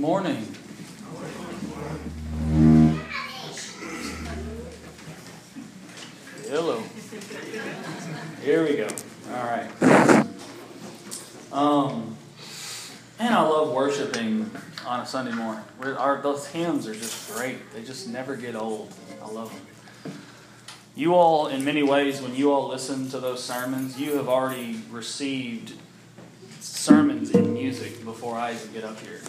morning. Hello. Here we go. All right. Um, man, I love worshiping on a Sunday morning. Our, those hymns are just great. They just never get old. I love them. You all, in many ways, when you all listen to those sermons, you have already received sermons in music before I even get up here.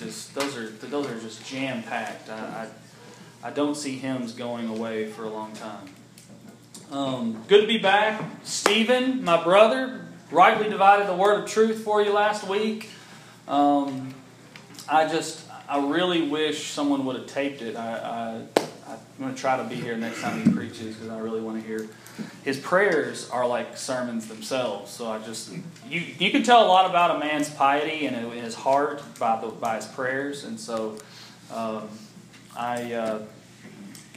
I just those are those are just jam packed. I, I, I don't see hymns going away for a long time. Um, good to be back, Stephen, my brother. Rightly divided the word of truth for you last week. Um, I just, I really wish someone would have taped it. I, I, I'm going to try to be here next time he preaches because I really want to hear. His prayers are like sermons themselves. So I just, you, you can tell a lot about a man's piety and his heart by, the, by his prayers. And so um, I, uh,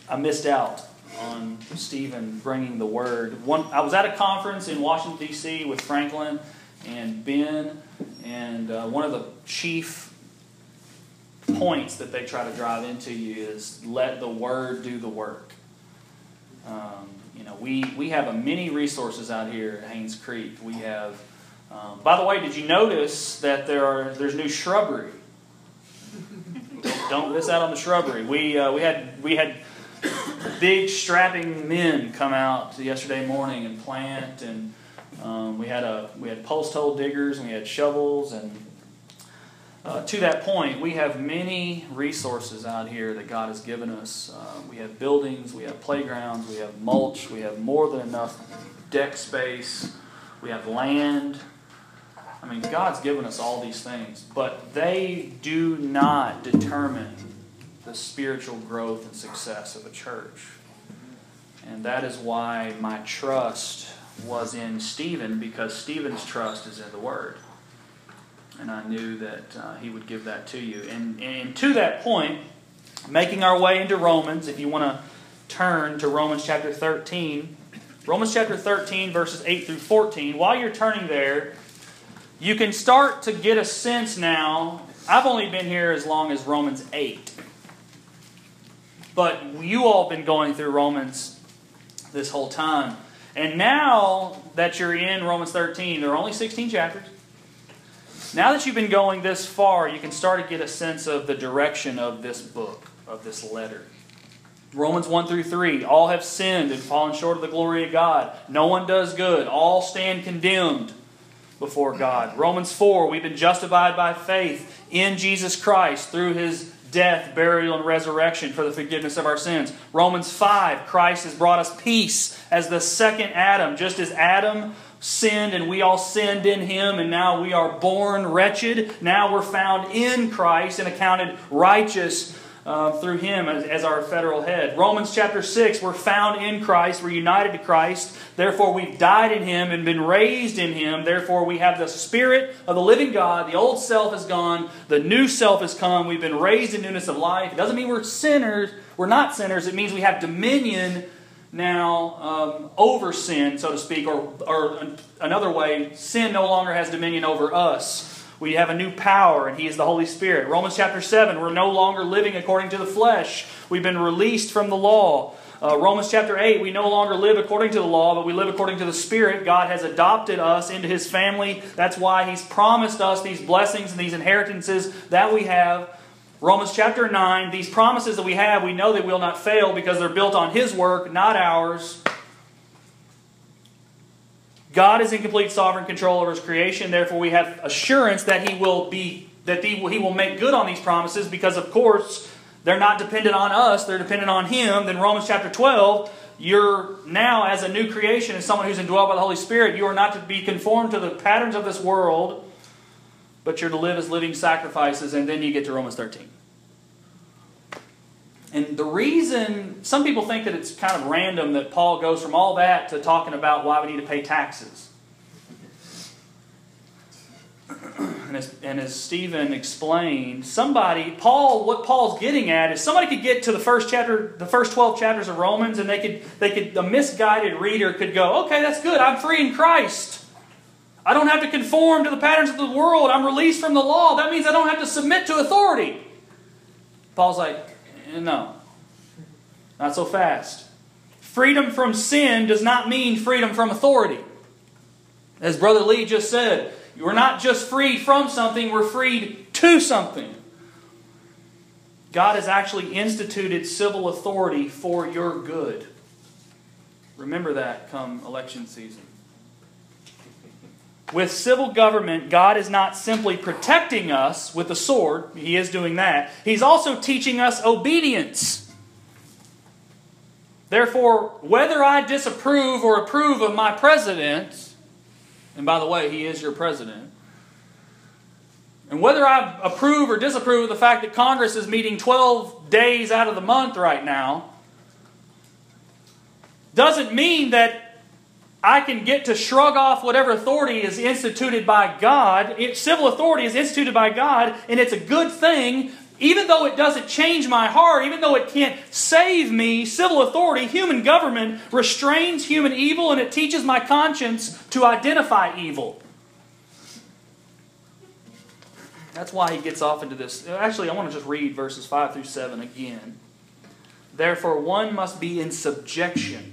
I missed out on Stephen bringing the word. One, I was at a conference in Washington, D.C. with Franklin and Ben, and uh, one of the chief points that they try to drive into you is let the word do the work. Um, you know, we, we have a many resources out here at Haynes Creek. We have, um, by the way, did you notice that there are there's new shrubbery? don't, don't miss out on the shrubbery. We uh, we had we had big strapping men come out yesterday morning and plant, and um, we had a we had post hole diggers and we had shovels, and uh, to that point, we have many resources out here that God has given us. Uh, we have buildings, we have playgrounds, we have mulch, we have more than enough deck space, we have land. I mean, God's given us all these things, but they do not determine the spiritual growth and success of a church. And that is why my trust was in Stephen, because Stephen's trust is in the Word. And I knew that uh, he would give that to you. And, and to that point, making our way into Romans, if you want to turn to Romans chapter 13, Romans chapter 13, verses 8 through 14, while you're turning there, you can start to get a sense now. I've only been here as long as Romans 8. But you all have been going through Romans this whole time. And now that you're in Romans 13, there are only 16 chapters. Now that you've been going this far, you can start to get a sense of the direction of this book, of this letter. Romans 1 through 3 all have sinned and fallen short of the glory of God. No one does good. All stand condemned before God. Romans 4 we've been justified by faith in Jesus Christ through his death, burial, and resurrection for the forgiveness of our sins. Romans 5, Christ has brought us peace as the second Adam, just as Adam sinned and we all sinned in him, and now we are born wretched. Now we're found in Christ and accounted righteous uh, through him as, as, our federal head. Romans chapter 6, we're found in Christ, we're united to Christ, therefore we've died in him and been raised in him, therefore we have the Spirit of the living God. The old self is gone, the new self has come, we've been raised in newness of life. It doesn't mean we're sinners, we're not sinners, it means we have dominion now um, over sin, so to speak, or, or another way, sin no longer has dominion over us. We have a new power, and He is the Holy Spirit. Romans chapter 7, we're no longer living according to the flesh. We've been released from the law. Uh, Romans chapter 8, we no longer live according to the law, but we live according to the Spirit. God has adopted us into His family. That's why He's promised us these blessings and these inheritances that we have. Romans chapter 9, these promises that we have, we know they will not fail because they're built on His work, not ours. God is in complete sovereign control over his creation, therefore we have assurance that he will be that he will, make good on these promises because of course they're not dependent on us, they're dependent on him. Then Romans chapter 12, you're now as a new creation, as someone who's indwelt by the Holy Spirit, you are not to be conformed to the patterns of this world, but you're to live as living sacrifices, and then you get to Romans 13. And the reason, some people think that it's kind of random that Paul goes from all that to talking about why we need to pay taxes. And as, and as Stephen explained, somebody, Paul, what Paul's getting at is somebody could get to the first chapter, the first 12 chapters of Romans, and they could, they could, a misguided reader could go, okay, that's good, I'm free in Christ. I don't have to conform to the patterns of the world. I'm released from the law. That means I don't have to submit to authority. Paul's like, eh, no, not so fast. Freedom from sin does not mean freedom from authority. As Brother Lee just said, we're not just freed from something, we're freed to something. God has actually instituted civil authority for your good. Remember that come election season. With civil government, God is not simply protecting us with the sword, He is doing that. He's also teaching us obedience. Therefore, whether I disapprove or approve of my president, and by the way, he is your president, and whether I approve or disapprove of the fact that Congress is meeting 12 days out of the month right now, doesn't mean that I can get to shrug off whatever authority is instituted by God. It, civil authority is instituted by God, and it's a good thing. Even though it doesn't change my heart, even though it can't save me, civil authority, human government, restrains human evil and it teaches my conscience to identify evil. That's why he gets off into this. Actually, I want to just read verses 5 through 7 again. Therefore, one must be in subjection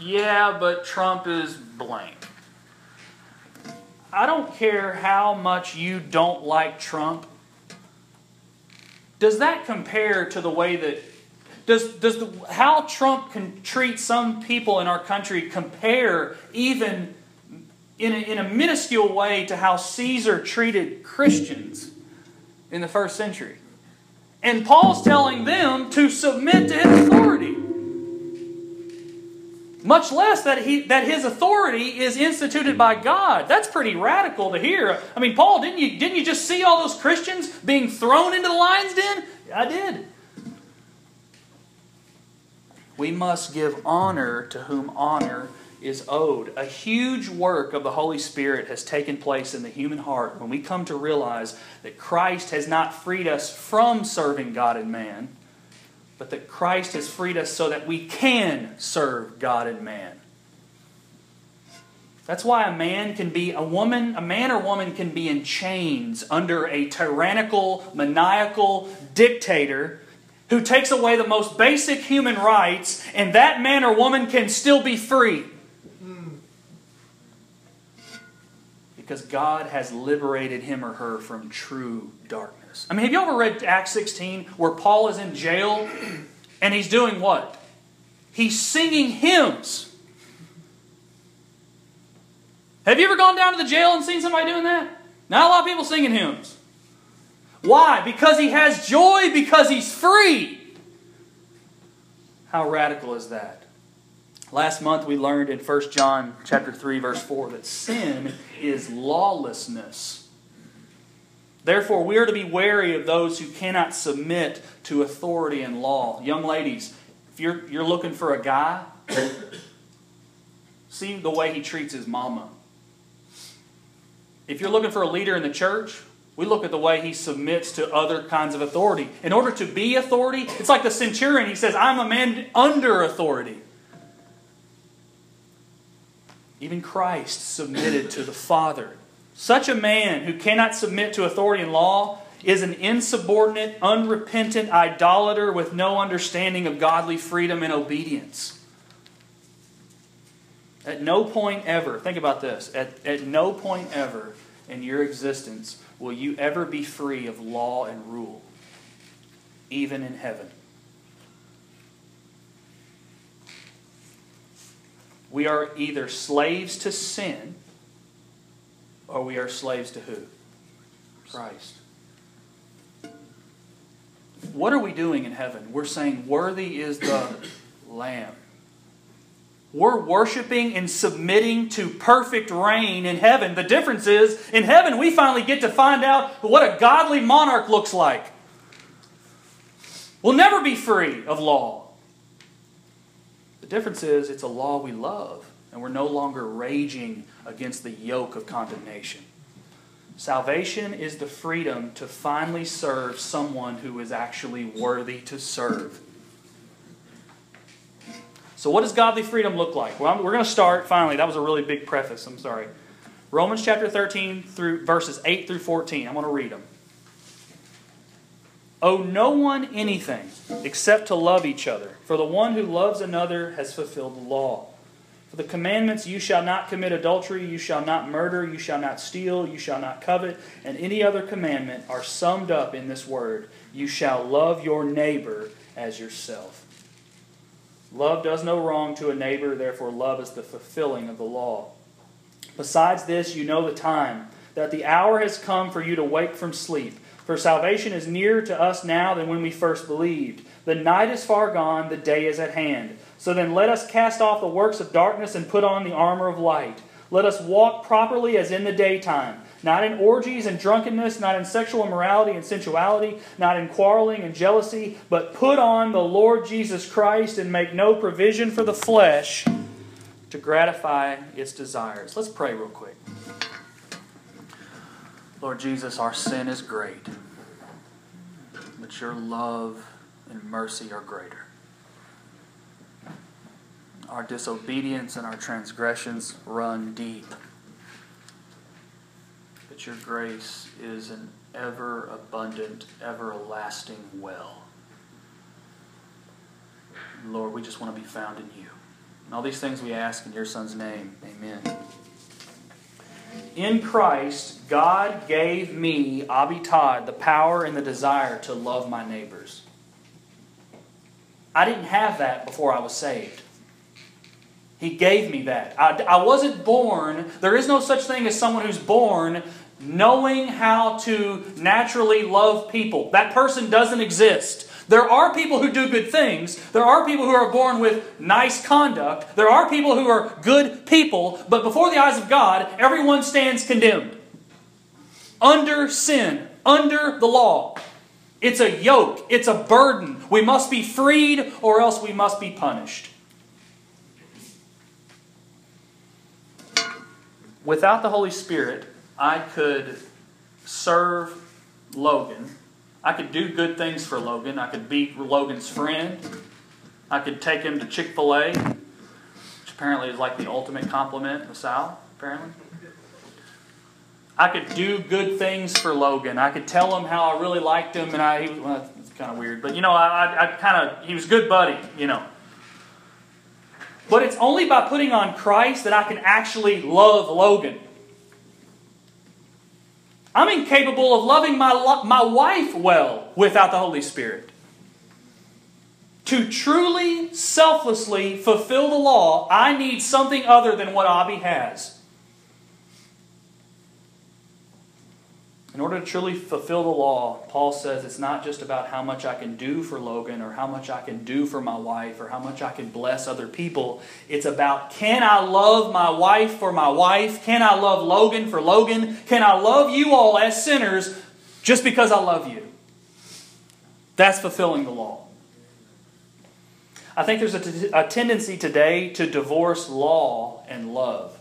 yeah, but Trump is blank. I don't care how much you don't like Trump. Does that compare to the way that does does the, how Trump can treat some people in our country compare even in a, in a minuscule way to how Caesar treated Christians in the first century? And Paul's telling them to submit to his authority much less that, he, that his authority is instituted by God. That's pretty radical to hear. I mean, Paul, didn't you, didn't you just see all those Christians being thrown into the lion's den? I did. We must give honor to whom honor is owed. A huge work of the Holy Spirit has taken place in the human heart when we come to realize that Christ has not freed us from serving God and man but that Christ has freed us so that we can serve God and man. That's why a man can be, a woman, a man or woman can be in chains under a tyrannical, maniacal dictator who takes away the most basic human rights, and that man or woman can still be free. Because God has liberated him or her from true darkness. I mean, have you ever read Acts 16 where Paul is in jail and he's doing what? He's singing hymns. Have you ever gone down to the jail and seen somebody doing that? Not a lot of people singing hymns. Why? Because he has joy, because he's free. How radical is that? Last month we learned in 1 John chapter 3 verse 4 that sin is lawlessness. Therefore, we are to be wary of those who cannot submit to authority and law. Young ladies, if you're, you're looking for a guy, see the way he treats his mama. If you're looking for a leader in the church, we look at the way he submits to other kinds of authority. In order to be authority, it's like the centurion. He says, I'm a man under authority. Even Christ submitted to the Father such a man who cannot submit to authority and law is an insubordinate, unrepentant idolater with no understanding of godly freedom and obedience. At no point ever, think about this, at, at no point ever in your existence will you ever be free of law and rule, even in heaven. We are either slaves to sin or we are slaves to who? Christ. What are we doing in heaven? We're saying, Worthy is the Lamb. we're worshiping and submitting to perfect reign in heaven. The difference is, in heaven, we finally get to find out what a godly monarch looks like. We'll never be free of law. Difference is, it's a law we love, and we're no longer raging against the yoke of condemnation. Salvation is the freedom to finally serve someone who is actually worthy to serve. So, what does godly freedom look like? Well, we're going to start finally. That was a really big preface. I'm sorry. Romans chapter 13 through verses 8 through 14. I'm going to read them. Owe no one anything except to love each other, for the one who loves another has fulfilled the law. For the commandments, you shall not commit adultery, you shall not murder, you shall not steal, you shall not covet, and any other commandment are summed up in this word you shall love your neighbor as yourself. Love does no wrong to a neighbor, therefore, love is the fulfilling of the law. Besides this, you know the time, that the hour has come for you to wake from sleep. For salvation is nearer to us now than when we first believed. The night is far gone, the day is at hand. So then let us cast off the works of darkness and put on the armor of light. Let us walk properly as in the daytime, not in orgies and drunkenness, not in sexual immorality and sensuality, not in quarreling and jealousy, but put on the Lord Jesus Christ and make no provision for the flesh to gratify its desires. Let's pray real quick. Lord Jesus, our sin is great, but your love and mercy are greater our disobedience and our transgressions run deep. But your grace is an ever abundant, everlasting well. Lord, we just want to be found in you. And all these things we ask in your Son's name. Amen. In Christ, God gave me, Abi Todd, the power and the desire to love my neighbors. I didn't have that before I was saved. He gave me that. I, I wasn't born, there is no such thing as someone who's born knowing how to naturally love people. That person doesn't exist. There are people who do good things. There are people who are born with nice conduct. There are people who are good people. But before the eyes of God, everyone stands condemned. Under sin, under the law. It's a yoke, it's a burden. We must be freed or else we must be punished. without the Holy Spirit, I could serve Logan. I could do good things for Logan. I could be Logan's friend. I could take him to Chick fil A, which apparently is like the ultimate compliment in the South, apparently. I could do good things for Logan. I could tell him how I really liked him, and I, he well, it's kind of weird, but you know, I, I, kind of, he was a good buddy, you know. But it's only by putting on Christ that I can actually love Logan. I'm incapable of loving my, my wife well without the Holy Spirit. To truly, selflessly fulfill the law, I need something other than what Abby has. In order to truly fulfill the law, Paul says it's not just about how much I can do for Logan or how much I can do for my wife or how much I can bless other people. It's about can I love my wife for my wife? Can I love Logan for Logan? Can I love you all as sinners just because I love you? That's fulfilling the law. I think there's a, t- a tendency today to divorce law and love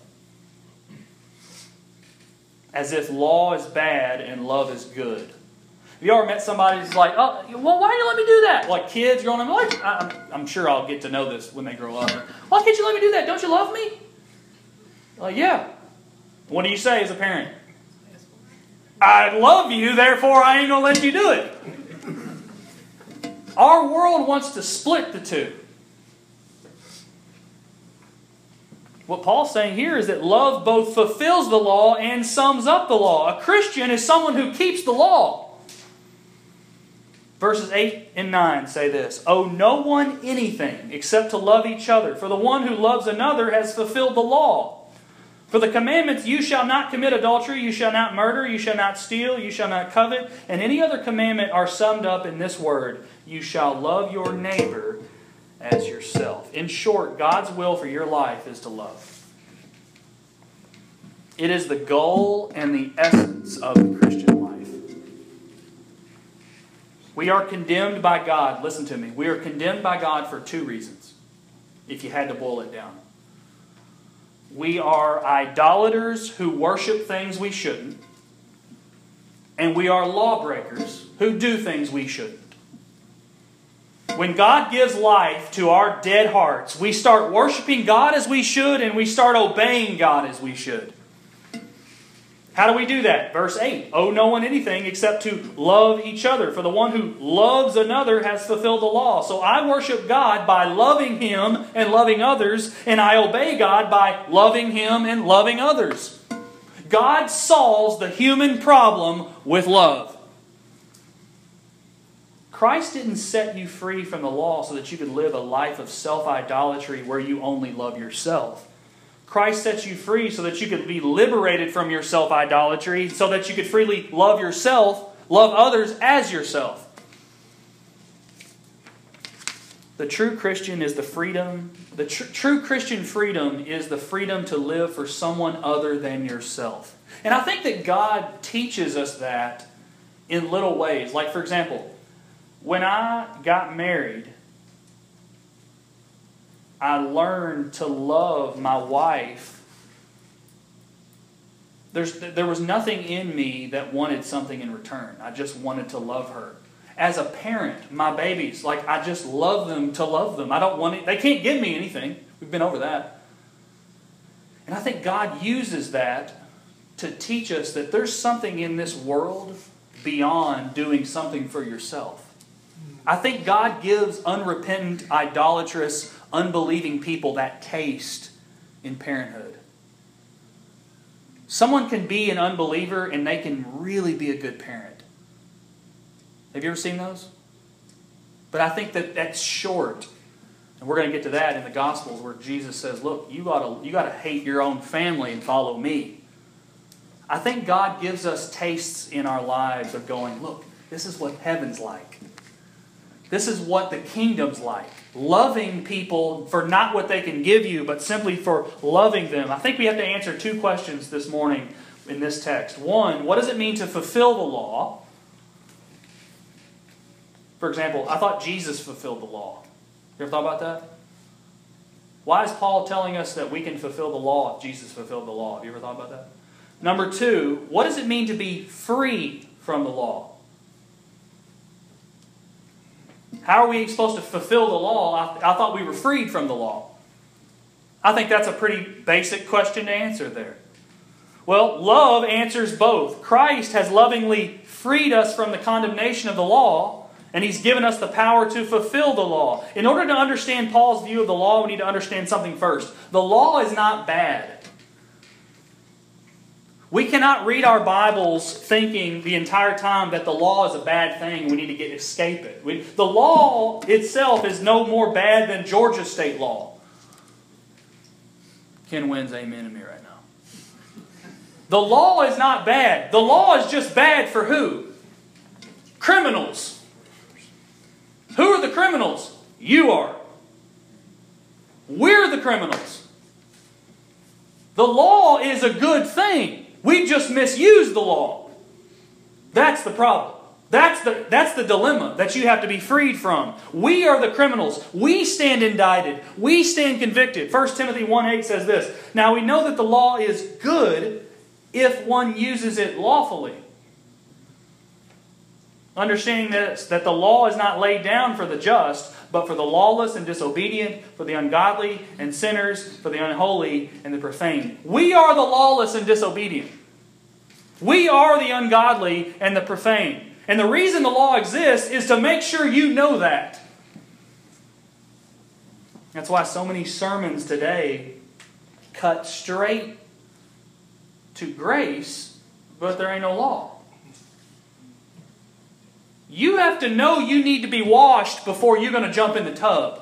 as if law is bad and love is good. Have you ever met somebody who's like, oh, well, why do you let me do that? Like kids growing up, like, I'm, I'm sure I'll get to know this when they grow up. Why can't you let me do that? Don't you love me? Like, yeah. What do you say as a parent? I love you, therefore I ain't going to let you do it. Our world wants to split the two. What Paul's saying here is that love both fulfills the law and sums up the law. A Christian is someone who keeps the law. Verses 8 and 9 say this Owe no one anything except to love each other, for the one who loves another has fulfilled the law. For the commandments, you shall not commit adultery, you shall not murder, you shall not steal, you shall not covet, and any other commandment are summed up in this word You shall love your neighbor as yourself. In short, God's will for your life is to love. It is the goal and the essence of the Christian life. We are condemned by God. Listen to me. We are condemned by God for two reasons, if you had to boil it down. We are idolaters who worship things we shouldn't, and we are lawbreakers who do things we shouldn't. When God gives life to our dead hearts, we start worshiping God as we should, and we start obeying God as we should. How do we do that? Verse 8 Owe no one anything except to love each other. For the one who loves another has fulfilled the law. So I worship God by loving Him and loving others, and I obey God by loving Him and loving others. God solves the human problem with love. Christ didn't set you free from the law so that you could live a life of self idolatry where you only love yourself. Christ sets you free so that you could be liberated from your self idolatry, so that you could freely love yourself, love others as yourself. The true Christian is the freedom, the tr- true Christian freedom is the freedom to live for someone other than yourself. And I think that God teaches us that in little ways. Like, for example, when I got married, I learned to love my wife. There's, there was nothing in me that wanted something in return. I just wanted to love her. As a parent, my babies, like I just love them to love them. I don't want it, they can't give me anything. We've been over that. And I think God uses that to teach us that there's something in this world beyond doing something for yourself. I think God gives unrepentant, idolatrous, unbelieving people that taste in parenthood. Someone can be an unbeliever and they can really be a good parent. Have you ever seen those? But I think that that's short. And we're going to get to that in the Gospels where Jesus says, Look, you got to you got to hate your own family and follow me. I think God gives us tastes in our lives of going, Look, this is what heaven's like. This is what the kingdom's like. Loving people for not what they can give you, but simply for loving them. I think we have to answer two questions this morning in this text. One, what does it mean to fulfill the law? For example, I thought Jesus fulfilled the law. You ever thought about that? Why is Paul telling us that we can fulfill the law if Jesus fulfilled the law? Have you ever thought about that? Number two, what does it mean to be free from the law? How are we supposed to fulfill the law? I, I thought we were freed from the law. I think that's a pretty basic question to answer there. Well, love answers both. Christ has lovingly freed us from the condemnation of the law, and he's given us the power to fulfill the law. In order to understand Paul's view of the law, we need to understand something first. The law is not bad. We cannot read our Bibles thinking the entire time that the law is a bad thing. We need to get escape it. We, the law itself is no more bad than Georgia state law. Ken wins amen to me right now. The law is not bad. The law is just bad for who? Criminals. Who are the criminals? You are. We're the criminals. The law is a good thing. We just misuse the law. That's the problem. That's the, that's the dilemma that you have to be freed from. We are the criminals. We stand indicted. We stand convicted. 1 Timothy 1 8 says this Now we know that the law is good if one uses it lawfully. Understanding that, that the law is not laid down for the just, but for the lawless and disobedient, for the ungodly and sinners, for the unholy and the profane. We are the lawless and disobedient. We are the ungodly and the profane. And the reason the law exists is to make sure you know that. That's why so many sermons today cut straight to grace, but there ain't no law. You have to know you need to be washed before you're going to jump in the tub.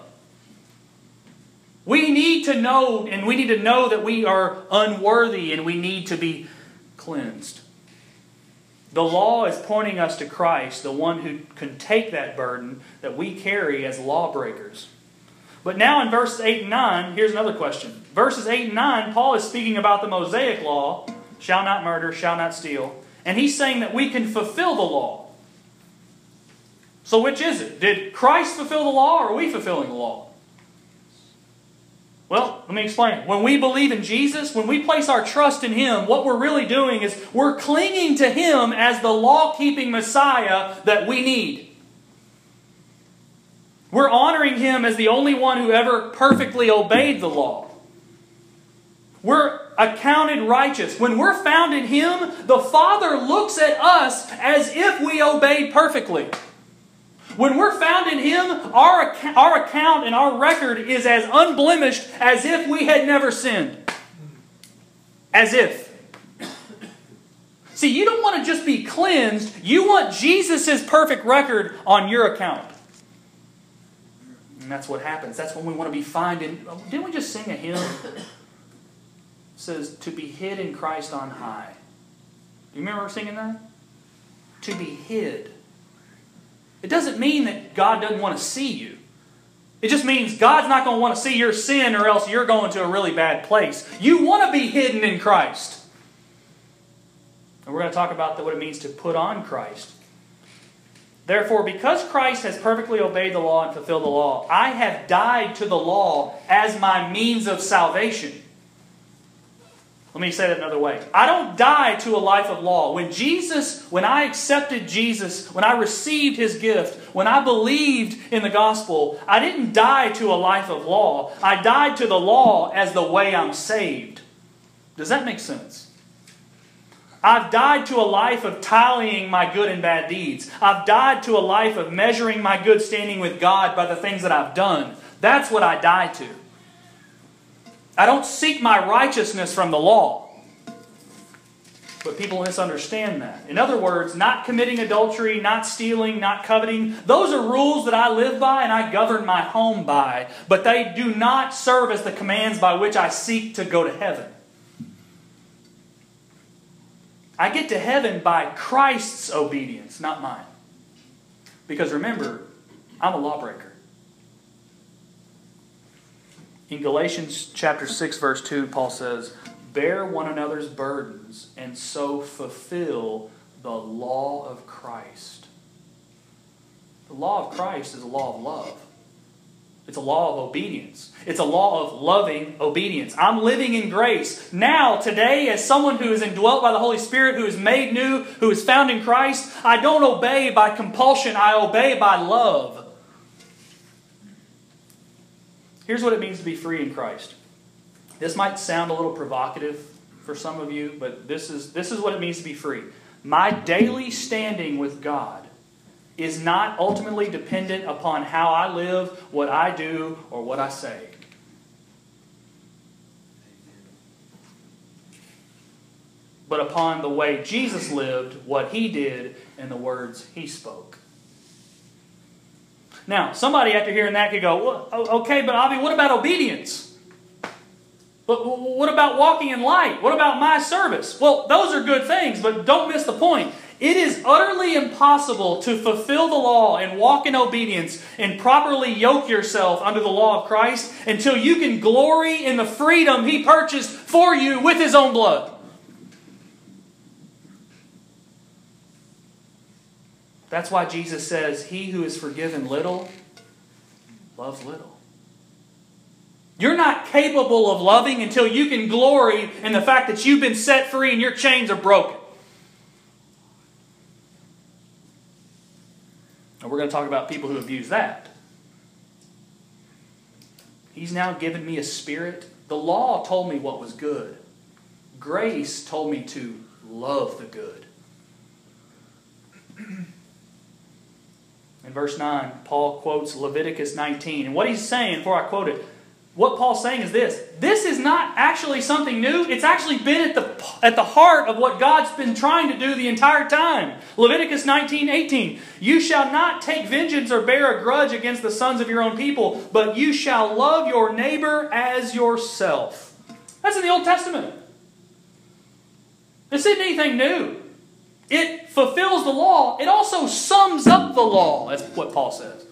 We need to know, and we need to know that we are unworthy and we need to be cleansed. The law is pointing us to Christ, the one who can take that burden that we carry as lawbreakers. But now in verses 8 and 9, here's another question. Verses 8 and 9, Paul is speaking about the Mosaic law shall not murder, shall not steal. And he's saying that we can fulfill the law. So which is it? Did Christ fulfill the law or are we fulfilling the law? Well, let me explain. When we believe in Jesus, when we place our trust in Him, what we're really doing is we're clinging to Him as the law keeping Messiah that we need. We're honoring Him as the only one who ever perfectly obeyed the law. We're accounted righteous. When we're found in Him, the Father looks at us as if we obeyed perfectly. When we're found in Him, our, our account and our record is as unblemished as if we had never sinned. As if. See, you don't want to just be cleansed, you want Jesus' perfect record on your account. And that's what happens. That's when we want to be found in. Uh, didn't we just sing a hymn? It says, To be hid in Christ on high. Do you remember singing that? To be hid. It doesn't mean that God doesn't want to see you. It just means God's not going to want to see your sin or else you're going to a really bad place. You want to be hidden in Christ. And we're going to talk about what it means to put on Christ. Therefore, because Christ has perfectly obeyed the law and fulfilled the law, I have died to the law as my means of salvation. Let me say that another way. I don't die to a life of law. When Jesus, when I accepted Jesus, when I received his gift, when I believed in the gospel, I didn't die to a life of law. I died to the law as the way I'm saved. Does that make sense? I've died to a life of tallying my good and bad deeds. I've died to a life of measuring my good standing with God by the things that I've done. That's what I died to. I don't seek my righteousness from the law. But people misunderstand that. In other words, not committing adultery, not stealing, not coveting, those are rules that I live by and I govern my home by, but they do not serve as the commands by which I seek to go to heaven. I get to heaven by Christ's obedience, not mine. Because remember, I'm a lawbreaker. In Galatians chapter 6 verse 2, Paul says, "Bear one another's burdens and so fulfill the law of Christ." The law of Christ is a law of love. It's a law of obedience. It's a law of loving obedience. I'm living in grace. Now, today, as someone who is indwelt by the Holy Spirit, who is made new, who is found in Christ, I don't obey by compulsion, I obey by love. Here's what it means to be free in Christ. This might sound a little provocative for some of you, but this is, this is what it means to be free. My daily standing with God is not ultimately dependent upon how I live, what I do, or what I say. But upon the way Jesus lived, what he did, and the words he spoke. Now, somebody after hearing that could go, well, okay, but Avi, what about obedience? But what about walking in light? What about my service? Well, those are good things, but don't miss the point. It is utterly impossible to fulfill the law and walk in obedience and properly yoke yourself under the law of Christ until you can glory in the freedom He purchased for you with His own blood. That's why Jesus says, He who is forgiven little loves little. You're not capable of loving until you can glory in the fact that you've been set free and your chains are broken. And we're going to talk about people who abuse that. He's now given me a spirit. The law told me what was good, grace told me to love the good. In verse 9, Paul quotes Leviticus 19. And what he's saying, before I quote it, what Paul's saying is this this is not actually something new. It's actually been at the, at the heart of what God's been trying to do the entire time. Leviticus 19 18. You shall not take vengeance or bear a grudge against the sons of your own people, but you shall love your neighbor as yourself. That's in the Old Testament. This isn't anything new. It fulfills the law. It also sums up the law. That's what Paul says.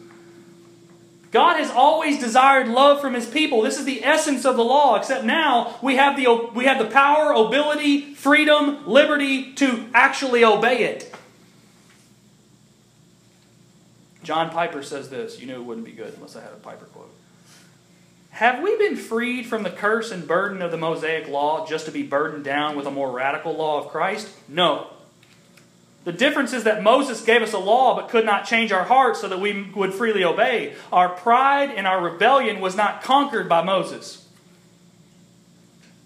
God has always desired love from his people. This is the essence of the law, except now we have the, we have the power, ability, freedom, liberty to actually obey it. John Piper says this. You knew it wouldn't be good unless I had a Piper quote. Have we been freed from the curse and burden of the Mosaic law just to be burdened down with a more radical law of Christ? No. The difference is that Moses gave us a law but could not change our hearts so that we would freely obey. Our pride and our rebellion was not conquered by Moses.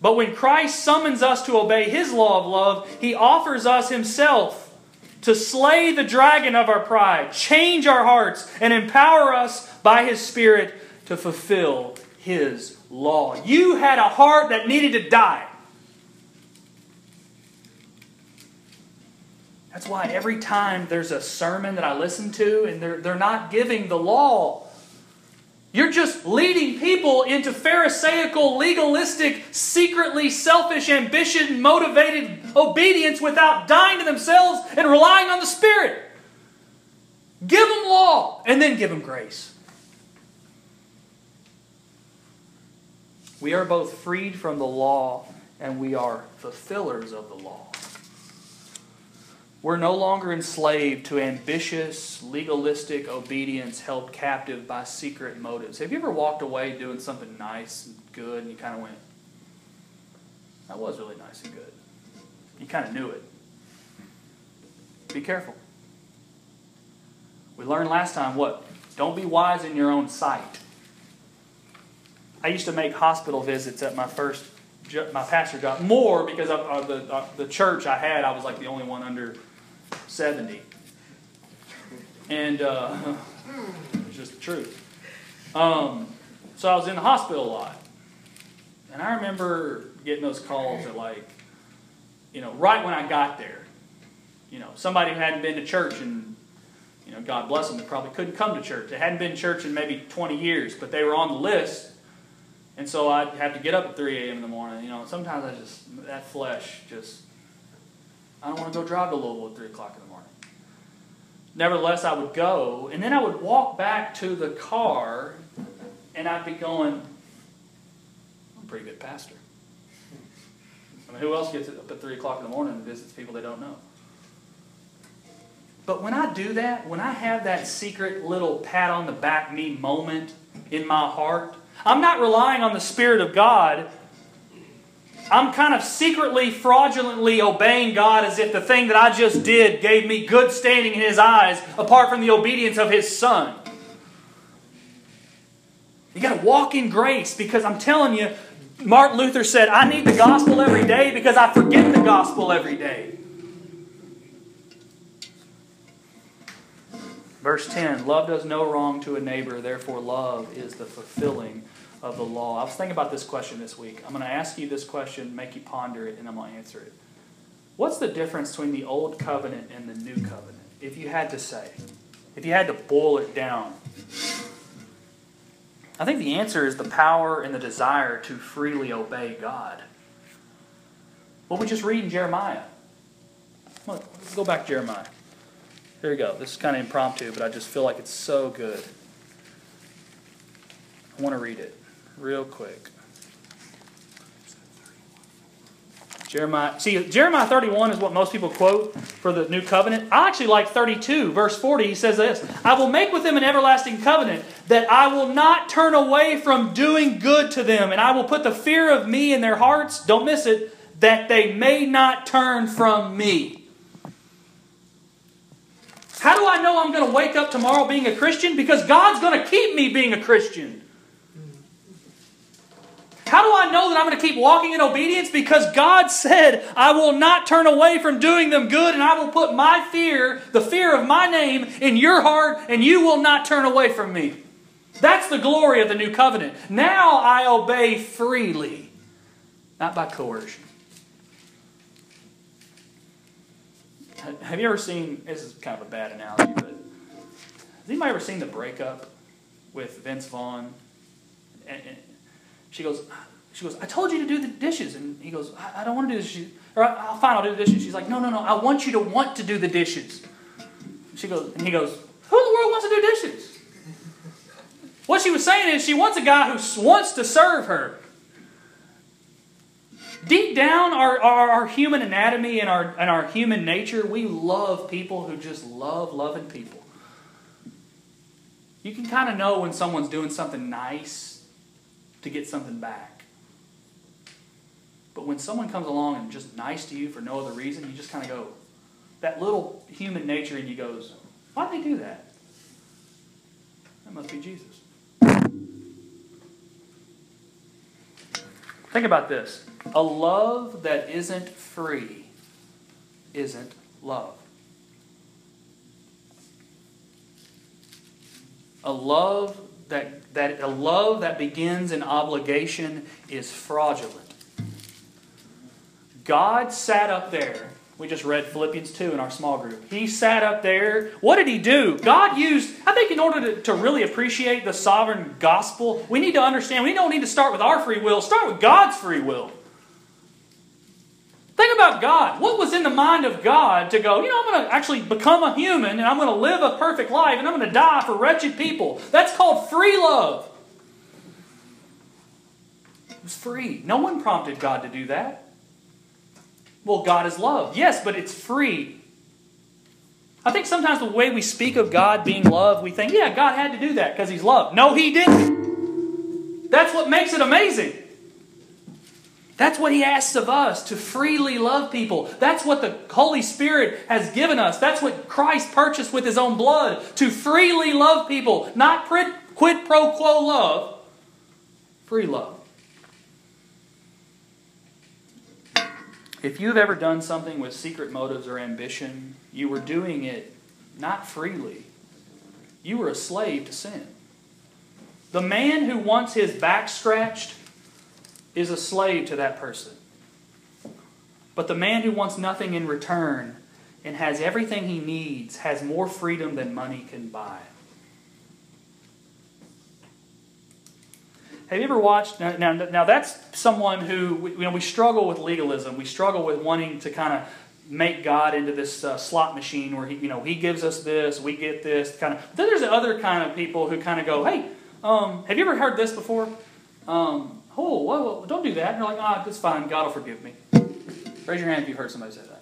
But when Christ summons us to obey his law of love, he offers us himself to slay the dragon of our pride, change our hearts, and empower us by his Spirit to fulfill his law. You had a heart that needed to die. That's why every time there's a sermon that I listen to and they're, they're not giving the law, you're just leading people into Pharisaical, legalistic, secretly selfish, ambition motivated obedience without dying to themselves and relying on the Spirit. Give them law and then give them grace. We are both freed from the law and we are fulfillers of the law. We're no longer enslaved to ambitious, legalistic obedience held captive by secret motives. Have you ever walked away doing something nice and good and you kind of went, that was really nice and good? You kind of knew it. Be careful. We learned last time what? Don't be wise in your own sight. I used to make hospital visits at my first my pastor job more because of, the the church I had. I was like the only one under 70. And uh, it's just the truth. Um, so I was in the hospital a lot. And I remember getting those calls at like, you know, right when I got there. You know, somebody who hadn't been to church and, you know, God bless them, they probably couldn't come to church. They hadn't been to church in maybe 20 years, but they were on the list. And so I'd have to get up at 3 a.m. in the morning. You know, sometimes I just, that flesh just I don't want to go drive to Louisville at 3 o'clock in. Nevertheless, I would go, and then I would walk back to the car, and I'd be going, I'm a pretty good pastor. I mean, who else gets up at 3 o'clock in the morning and visits people they don't know? But when I do that, when I have that secret little pat on the back me moment in my heart, I'm not relying on the Spirit of God I'm kind of secretly, fraudulently obeying God as if the thing that I just did gave me good standing in His eyes, apart from the obedience of His Son. You got to walk in grace because I'm telling you, Martin Luther said, I need the gospel every day because I forget the gospel every day. Verse 10 Love does no wrong to a neighbor, therefore, love is the fulfilling of the law. I was thinking about this question this week. I'm going to ask you this question, make you ponder it, and then I'm going to answer it. What's the difference between the old covenant and the new covenant? If you had to say, if you had to boil it down, I think the answer is the power and the desire to freely obey God. What we just read in Jeremiah. Let's go back to Jeremiah. Here we go. This is kind of impromptu, but I just feel like it's so good. I want to read it real quick. Jeremiah, see, Jeremiah 31 is what most people quote for the new covenant. I actually like 32, verse 40. He says this I will make with them an everlasting covenant, that I will not turn away from doing good to them, and I will put the fear of me in their hearts, don't miss it, that they may not turn from me. How do I know I'm going to wake up tomorrow being a Christian? Because God's going to keep me being a Christian. How do I know that I'm going to keep walking in obedience? Because God said, I will not turn away from doing them good, and I will put my fear, the fear of my name, in your heart, and you will not turn away from me. That's the glory of the new covenant. Now I obey freely, not by coercion. Have you ever seen, this is kind of a bad analogy, but has anybody ever seen the breakup with Vince Vaughn? And, and, she goes, she goes, I told you to do the dishes. And he goes, I, I don't want to do the dishes. Or I'll fine, I'll do the dishes. She's like, no, no, no, I want you to want to do the dishes. She goes, and he goes, who in the world wants to do dishes? What she was saying is she wants a guy who wants to serve her. Deep down, our, our, our, human anatomy and our, and our human nature, we love people who just love loving people. You can kind of know when someone's doing something nice to get something back. But when someone comes along and just nice to you for no other reason, you just kind of go, that little human nature in you goes, why'd they do that? That must be Jesus. Think about this. A love that isn't free isn't love. A love that, that a love that begins in obligation is fraudulent. God sat up there. We just read Philippians 2 in our small group. He sat up there. What did he do? God used, I think, in order to, to really appreciate the sovereign gospel, we need to understand we don't need to start with our free will, start with God's free will. Think about God. What was in the mind of God to go, you know, I'm going to actually become a human and I'm going to live a perfect life and I'm going to die for wretched people? That's called free love. It was free. No one prompted God to do that. Well, God is love. Yes, but it's free. I think sometimes the way we speak of God being love, we think, yeah, God had to do that because He's love. No, He didn't. That's what makes it amazing. That's what He asks of us to freely love people. That's what the Holy Spirit has given us. That's what Christ purchased with His own blood to freely love people. Not quid pro quo love, free love. If you've ever done something with secret motives or ambition, you were doing it not freely. You were a slave to sin. The man who wants his back scratched is a slave to that person. But the man who wants nothing in return and has everything he needs has more freedom than money can buy. Have you ever watched? Now, now, now that's someone who you know we struggle with legalism. We struggle with wanting to kind of make God into this uh, slot machine where he, you know, he gives us this, we get this kind of. Then there's other kind of people who kind of go, "Hey, um, have you ever heard this before? Um, oh, whoa, don't do that." And you're like, "Ah, it's fine. God will forgive me." Raise your hand if you've heard somebody say that.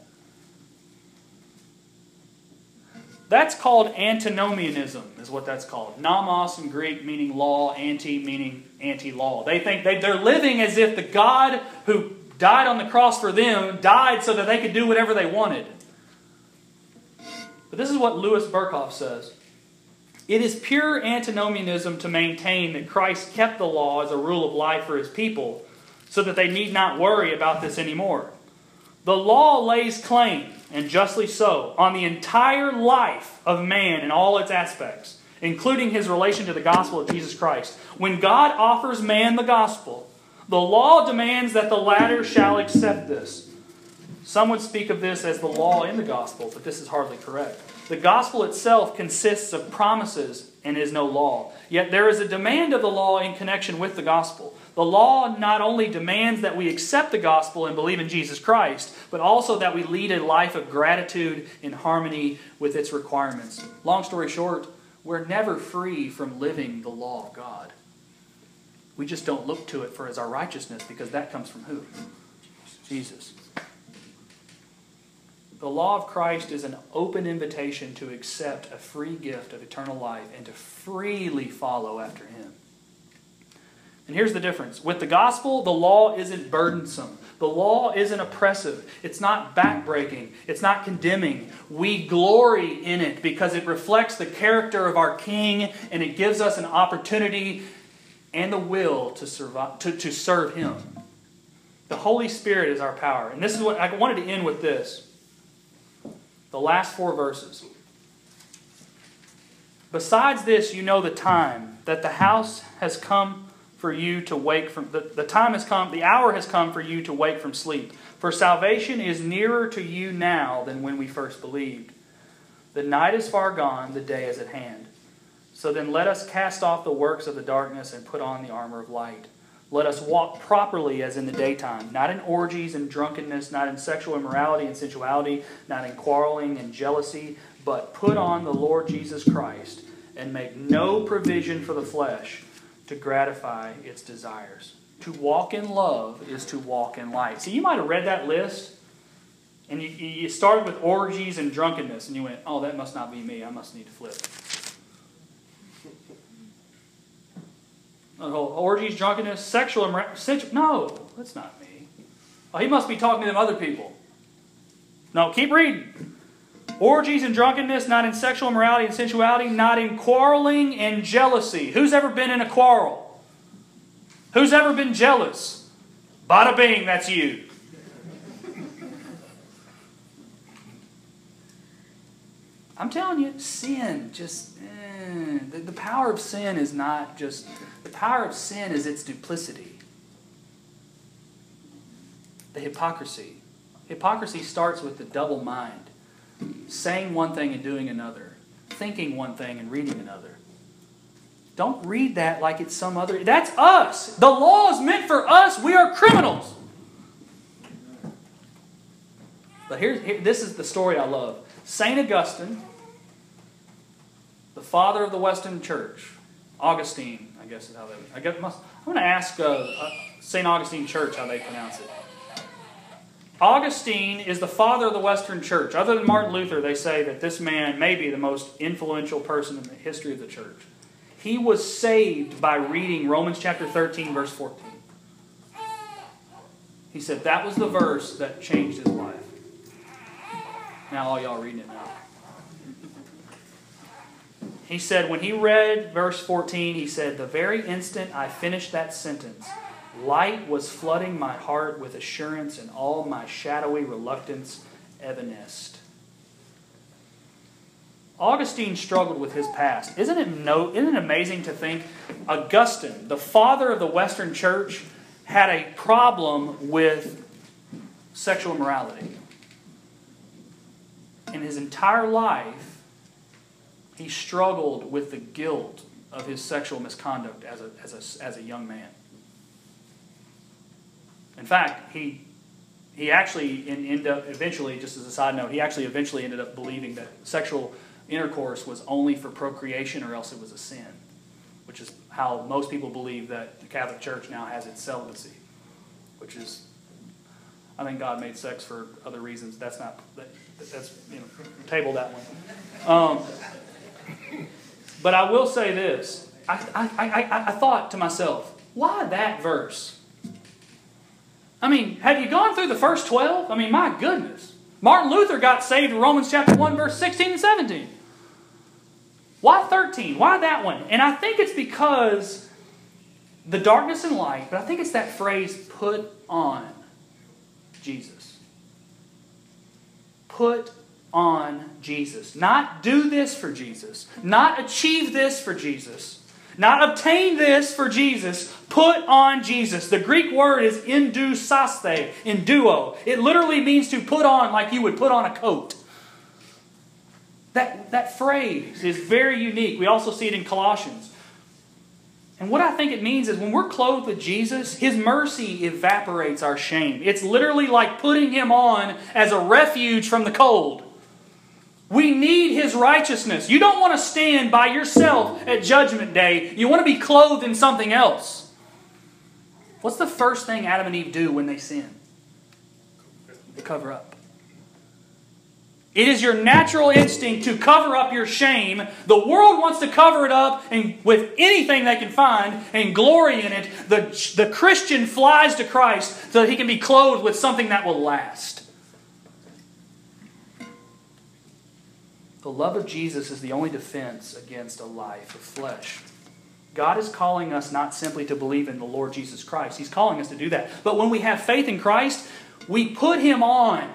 That's called antinomianism, is what that's called. Nomos in Greek meaning law, anti meaning anti law. They think they, they're living as if the God who died on the cross for them died so that they could do whatever they wanted. But this is what Louis Berkhof says. It is pure antinomianism to maintain that Christ kept the law as a rule of life for his people so that they need not worry about this anymore. The law lays claim, and justly so, on the entire life of man in all its aspects, including his relation to the gospel of Jesus Christ. When God offers man the gospel, the law demands that the latter shall accept this. Some would speak of this as the law in the gospel, but this is hardly correct. The gospel itself consists of promises and is no law. Yet there is a demand of the law in connection with the gospel. The law not only demands that we accept the gospel and believe in Jesus Christ, but also that we lead a life of gratitude in harmony with its requirements. Long story short, we're never free from living the law of God. We just don't look to it for as our righteousness because that comes from who? Jesus. The law of Christ is an open invitation to accept a free gift of eternal life and to freely follow after Him. And here's the difference with the gospel, the law isn't burdensome. The law isn't oppressive. It's not backbreaking. It's not condemning. We glory in it because it reflects the character of our King and it gives us an opportunity and the will to, survive, to, to serve Him. The Holy Spirit is our power. And this is what I wanted to end with this. The last four verses. Besides this, you know the time that the house has come for you to wake from the, the time has come, the hour has come for you to wake from sleep. For salvation is nearer to you now than when we first believed. The night is far gone, the day is at hand. So then let us cast off the works of the darkness and put on the armor of light. Let us walk properly as in the daytime, not in orgies and drunkenness, not in sexual immorality and sensuality, not in quarreling and jealousy, but put on the Lord Jesus Christ and make no provision for the flesh to gratify its desires. To walk in love is to walk in light. See, you might have read that list and you, you started with orgies and drunkenness, and you went, oh, that must not be me. I must need to flip. Orgies, drunkenness, sexual immorality. No, that's not me. Oh, he must be talking to them other people. No, keep reading. Orgies and drunkenness, not in sexual immorality and sensuality, not in quarreling and jealousy. Who's ever been in a quarrel? Who's ever been jealous? Bada bing, that's you. I'm telling you, sin just, eh, the, the power of sin is not just, the power of sin is its duplicity. The hypocrisy. Hypocrisy starts with the double mind saying one thing and doing another, thinking one thing and reading another. Don't read that like it's some other. That's us. The law is meant for us. We are criminals. But here's here, this is the story I love. Saint Augustine the father of the Western Church, Augustine, I guess is how they. I guess must, I'm going to ask uh, uh, St. Augustine Church how they pronounce it. Augustine is the father of the Western Church. Other than Martin Luther, they say that this man may be the most influential person in the history of the church. He was saved by reading Romans chapter 13, verse 14. He said that was the verse that changed his life. Now, all y'all reading it now. He said, when he read verse 14, he said, The very instant I finished that sentence, light was flooding my heart with assurance, and all my shadowy reluctance evanesced. Augustine struggled with his past. Isn't it, no, isn't it amazing to think Augustine, the father of the Western Church, had a problem with sexual immorality? In his entire life, he struggled with the guilt of his sexual misconduct as a, as a, as a young man. In fact, he, he actually ended up eventually, just as a side note, he actually eventually ended up believing that sexual intercourse was only for procreation or else it was a sin, which is how most people believe that the Catholic Church now has its celibacy, which is, I think God made sex for other reasons. That's not, that, that's, you know, table that one. Um, but I will say this I, I, I, I thought to myself, why that verse? I mean, have you gone through the first 12? I mean, my goodness. Martin Luther got saved in Romans chapter 1, verse 16 and 17. Why 13? Why that one? And I think it's because the darkness and light, but I think it's that phrase, put on Jesus. Put on Jesus. Not do this for Jesus. Not achieve this for Jesus. Not obtain this for Jesus. Put on Jesus. The Greek word is endusaste, enduo. It literally means to put on like you would put on a coat. That, that phrase is very unique. We also see it in Colossians. And what I think it means is when we're clothed with Jesus, His mercy evaporates our shame. It's literally like putting Him on as a refuge from the cold. We need His righteousness. You don't want to stand by yourself at Judgment Day. You want to be clothed in something else. What's the first thing Adam and Eve do when they sin? They cover up. It is your natural instinct to cover up your shame. The world wants to cover it up and with anything they can find and glory in it. The, the Christian flies to Christ so that he can be clothed with something that will last. The love of Jesus is the only defense against a life of flesh. God is calling us not simply to believe in the Lord Jesus Christ. He's calling us to do that. But when we have faith in Christ, we put Him on.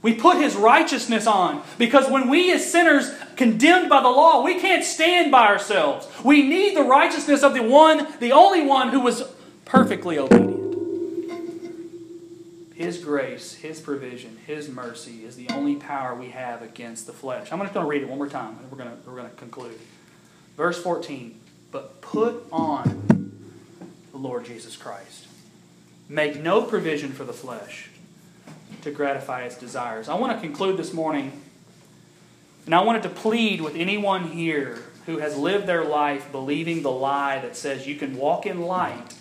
We put His righteousness on. Because when we, as sinners, condemned by the law, we can't stand by ourselves. We need the righteousness of the one, the only one who was perfectly obedient. His grace, His provision, His mercy is the only power we have against the flesh. I'm just going to read it one more time, and we're going to, we're going to conclude. Verse 14 But put on the Lord Jesus Christ. Make no provision for the flesh to gratify its desires. I want to conclude this morning, and I wanted to plead with anyone here who has lived their life believing the lie that says you can walk in light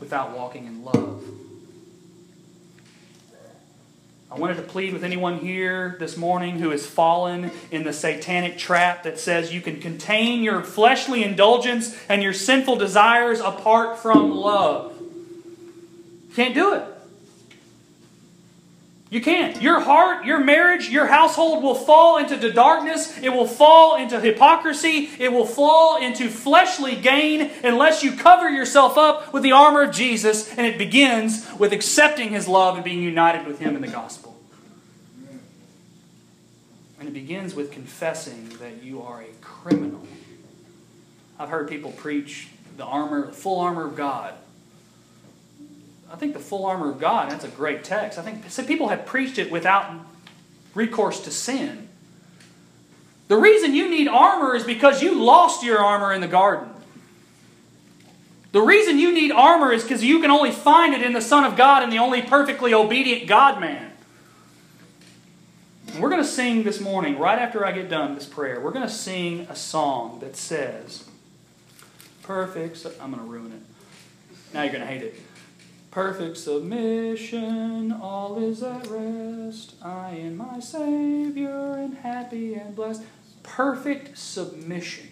without walking in love. I wanted to plead with anyone here this morning who has fallen in the satanic trap that says you can contain your fleshly indulgence and your sinful desires apart from love. Can't do it. You can't. Your heart, your marriage, your household will fall into the darkness. It will fall into hypocrisy. It will fall into fleshly gain unless you cover yourself up with the armor of Jesus. And it begins with accepting His love and being united with Him in the gospel. And it begins with confessing that you are a criminal. I've heard people preach the armor, the full armor of God. I think the full armor of God, that's a great text. I think some people have preached it without recourse to sin. The reason you need armor is because you lost your armor in the garden. The reason you need armor is because you can only find it in the Son of God and the only perfectly obedient God man. We're going to sing this morning, right after I get done this prayer, we're going to sing a song that says, Perfect. I'm going to ruin it. Now you're going to hate it. Perfect submission, all is at rest. I and my Savior, and happy and blessed. Perfect submission.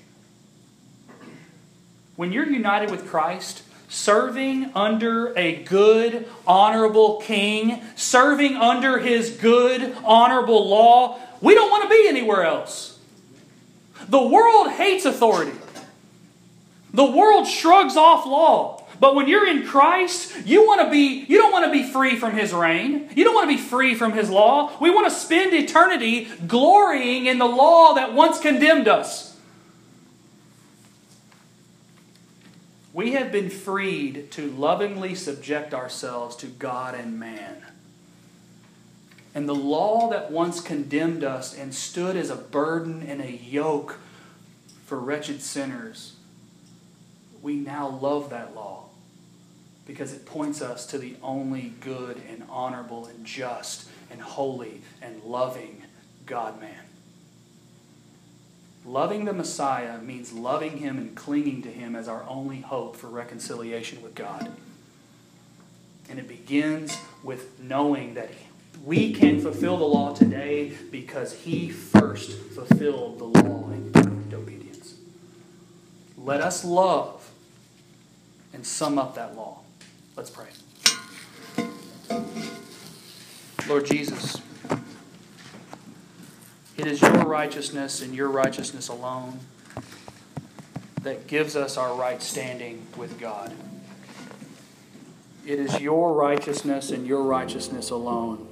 When you're united with Christ, serving under a good, honorable king, serving under his good, honorable law, we don't want to be anywhere else. The world hates authority. The world shrugs off law. But when you're in Christ, you want to be you don't want to be free from his reign. You don't want to be free from his law. We want to spend eternity glorying in the law that once condemned us. We have been freed to lovingly subject ourselves to God and man. And the law that once condemned us and stood as a burden and a yoke for wretched sinners, we now love that law because it points us to the only good and honorable and just and holy and loving God man. Loving the Messiah means loving him and clinging to him as our only hope for reconciliation with God. And it begins with knowing that we can fulfill the law today because he first fulfilled the law in perfect obedience. Let us love and sum up that law. Let's pray. Lord Jesus, it is your righteousness and your righteousness alone that gives us our right standing with God. It is your righteousness and your righteousness alone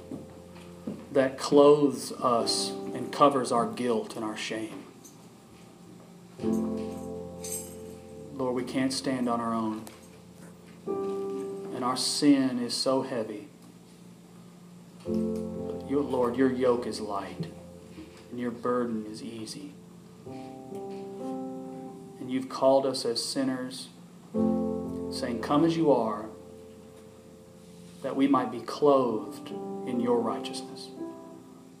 that clothes us and covers our guilt and our shame. We can't stand on our own and our sin is so heavy. But you, Lord, your yoke is light, and your burden is easy. And you've called us as sinners, saying, Come as you are, that we might be clothed in your righteousness.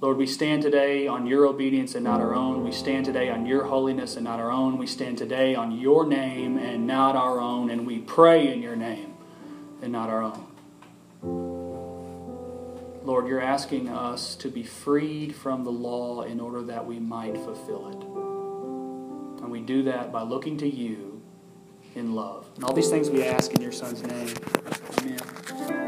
Lord, we stand today on your obedience and not our oh, own. We stand today on your holiness and not our own. We stand today on your name and not our own. And we pray in your name and not our own. Lord, you're asking us to be freed from the law in order that we might fulfill it. And we do that by looking to you in love. And all these things we ask in your Son's name. Amen.